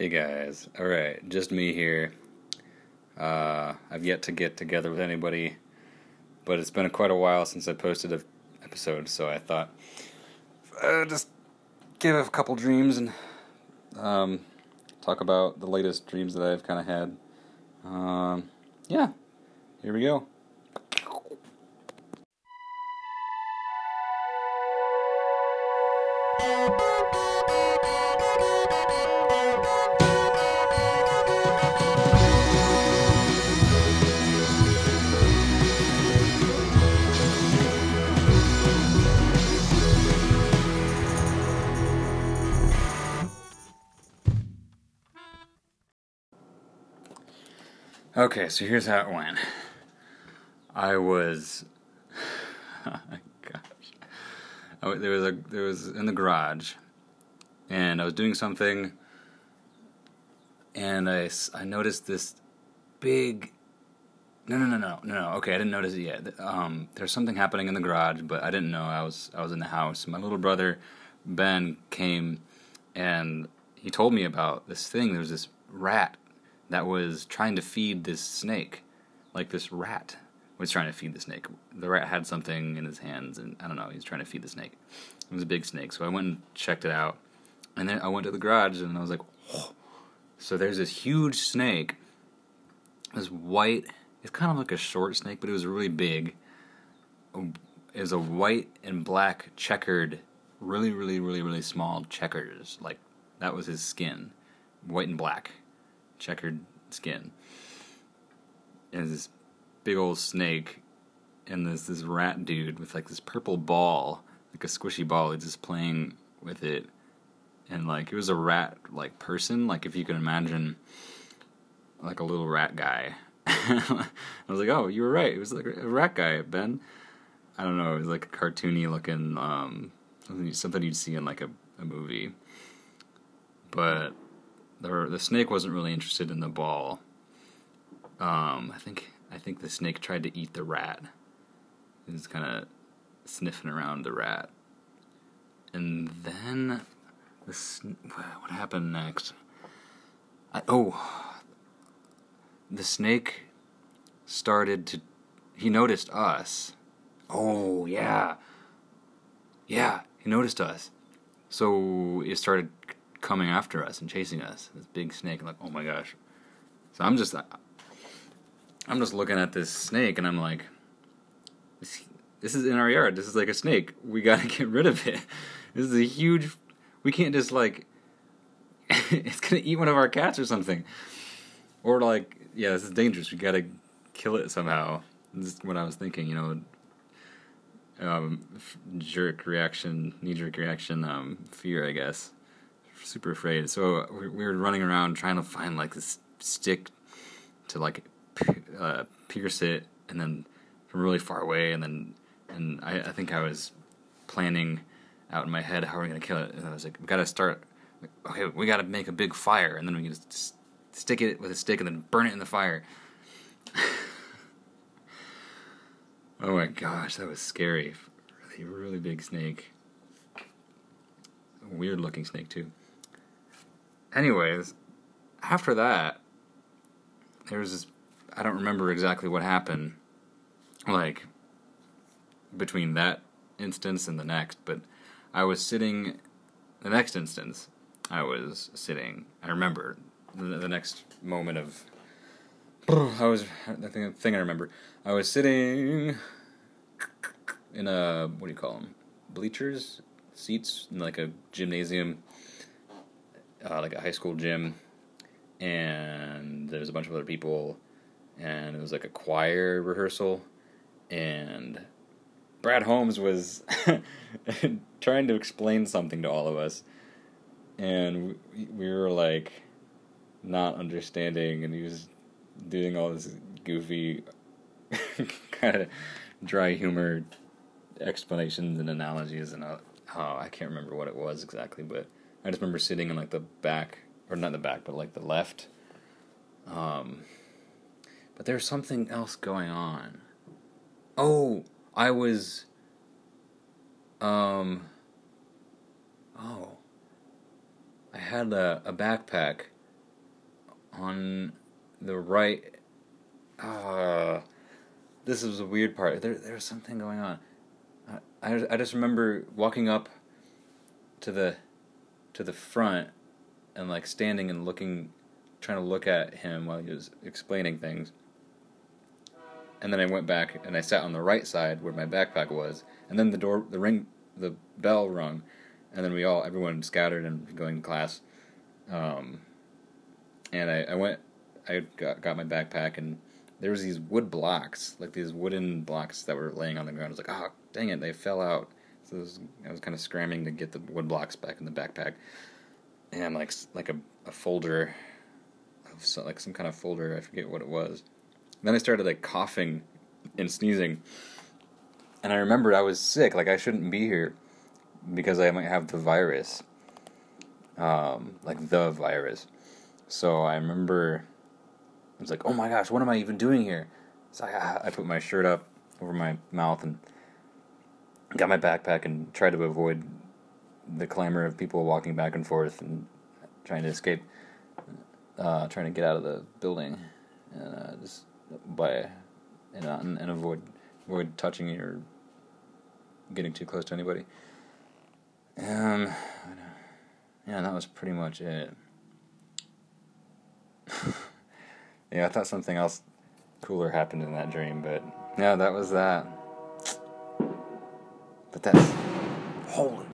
Hey guys, alright, just me here. Uh, I've yet to get together with anybody, but it's been quite a while since I posted an episode, so I thought uh, just give a couple dreams and um, talk about the latest dreams that I've kind of had. Um, yeah, here we go. Okay, so here's how it went. I was, oh gosh, I, there was a there was in the garage, and I was doing something, and I I noticed this big. No, no, no, no, no, no. Okay, I didn't notice it yet. Um, there's something happening in the garage, but I didn't know I was I was in the house. My little brother Ben came, and he told me about this thing. There was this rat that was trying to feed this snake. Like this rat was trying to feed the snake. The rat had something in his hands, and I don't know, he was trying to feed the snake. It was a big snake, so I went and checked it out. And then I went to the garage, and I was like, oh. So there's this huge snake, this white, it's kind of like a short snake, but it was really big. It was a white and black checkered, really, really, really, really small checkers. Like, that was his skin. White and black checkered skin. And this big old snake, and this this rat dude with like this purple ball, like a squishy ball. He's just playing with it, and like it was a rat like person. Like if you can imagine, like a little rat guy. I was like, oh, you were right. It was like a rat guy, Ben. I don't know. It was like a cartoony looking um, something something you'd see in like a, a movie. But the the snake wasn't really interested in the ball. Um, I think I think the snake tried to eat the rat. He was kind of sniffing around the rat, and then the what happened next? I, oh, the snake started to. He noticed us. Oh yeah, yeah. He noticed us, so it started coming after us and chasing us. This big snake. I'm like, oh my gosh. So I'm just, I'm just looking at this snake and I'm like, this, this is in our yard. This is like a snake. We gotta get rid of it. This is a huge. We can't just like. it's gonna eat one of our cats or something. Or like, yeah, this is dangerous. We gotta kill it somehow. This is what I was thinking. You know, um, jerk reaction, knee jerk reaction, um, fear, I guess super afraid. So we, we were running around trying to find like this stick to like uh, pierce it, and then from really far away, and then and I, I think I was planning out in my head how we're gonna kill it, and I was like, we gotta start. Okay, we gotta make a big fire, and then we can just stick it with a stick and then burn it in the fire. oh my gosh, that was scary. Really, really big snake. weird looking snake too anyways, after that, there was this. I don't remember exactly what happened, like between that instance and the next, but I was sitting. The next instance, I was sitting. I remember the, the next moment of. I was the thing, thing I remember. I was sitting in a what do you call them? Bleachers, seats in like a gymnasium uh, like a high school gym, and there was a bunch of other people, and it was like a choir rehearsal, and Brad Holmes was trying to explain something to all of us, and we, we were like not understanding, and he was doing all this goofy kind of dry humor explanations and analogies and uh, oh, I can't remember what it was exactly, but I just remember sitting in like the back, or not the back, but like the left. Um, but there's something else going on. Oh, I was. Um. Oh. I had a, a backpack on the right. Uh, this is a weird part. There, there's something going on. I, I, I just remember walking up to the to the front and like standing and looking, trying to look at him while he was explaining things. And then I went back and I sat on the right side where my backpack was. And then the door, the ring, the bell rung, and then we all, everyone scattered and going to class. Um, and I, I went, I got, got my backpack and there was these wood blocks, like these wooden blocks that were laying on the ground. I was like, oh, dang it, they fell out. So was, I was kind of scrambling to get the wood blocks back in the backpack, and like like a, a folder, of some, like some kind of folder. I forget what it was. And then I started like coughing and sneezing, and I remembered I was sick. Like I shouldn't be here because I might have the virus, um, like the virus. So I remember I was like, "Oh my gosh, what am I even doing here?" So I, I put my shirt up over my mouth and got my backpack and tried to avoid the clamor of people walking back and forth and trying to escape, uh, trying to get out of the building, and uh, just by and, uh, and avoid avoid touching or getting too close to anybody. Um, yeah, that was pretty much it. yeah, I thought something else cooler happened in that dream, but yeah, that was that. But that's holy.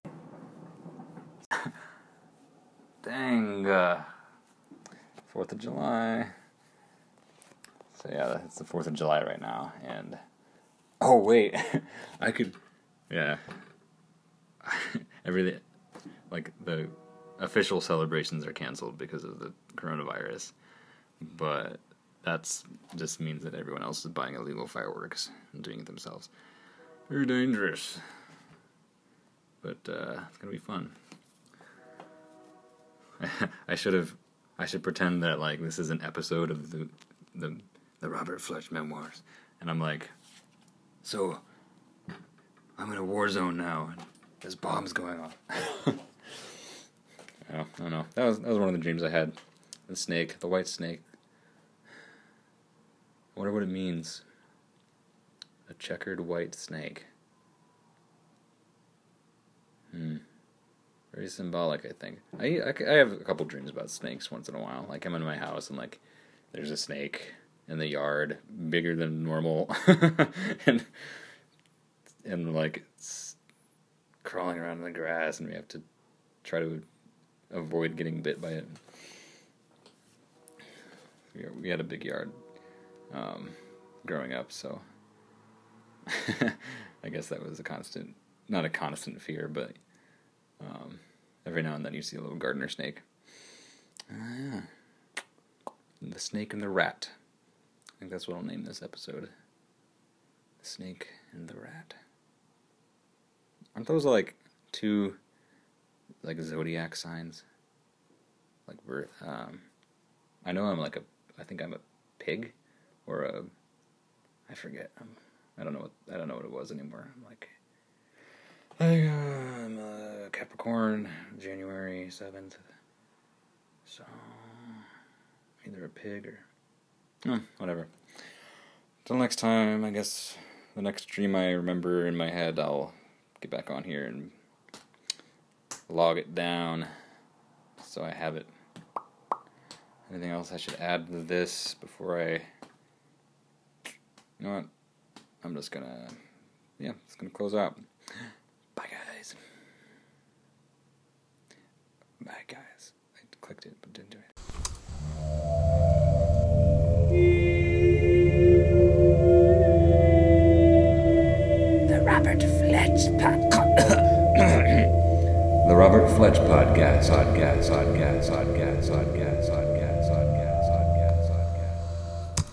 Dang. Uh, Fourth of July. So yeah, it's the Fourth of July right now, and oh wait, I could, yeah. Everything, like the official celebrations are canceled because of the coronavirus, but that's just means that everyone else is buying illegal fireworks and doing it themselves. Very dangerous but uh, it's gonna be fun. I should have, I should pretend that like this is an episode of the the the Robert Fletch memoirs, and I'm like, so I'm in a war zone now, and there's bombs going off. I don't know. That was that was one of the dreams I had. The snake, the white snake. I wonder what it means. A checkered white snake. Very symbolic, I think. I, I, I, have a couple dreams about snakes once in a while. Like I'm in my house and like there's a snake in the yard, bigger than normal, and and like it's crawling around in the grass, and we have to try to avoid getting bit by it. We, had a big yard um, growing up, so I guess that was a constant, not a constant fear, but um, every now and then you see a little gardener snake. Ah, the snake and the rat. I think that's what I'll name this episode. The snake and the rat. Aren't those like two like zodiac signs? Like birth. Um, I know I'm like a. I think I'm a pig, or a. I forget. I'm, I don't know what I don't know what it was anymore. I'm like I'm a Capricorn, January 7th. So, either a pig or. Oh, whatever. Till next time, I guess the next dream I remember in my head, I'll get back on here and log it down so I have it. Anything else I should add to this before I. You know what? I'm just gonna. Yeah, it's gonna close out. Bye, guys. I clicked it, but didn't do it. The Robert Fletch podcast. the Robert Fletch podcast. Podcast. Podcast. Podcast. Podcast.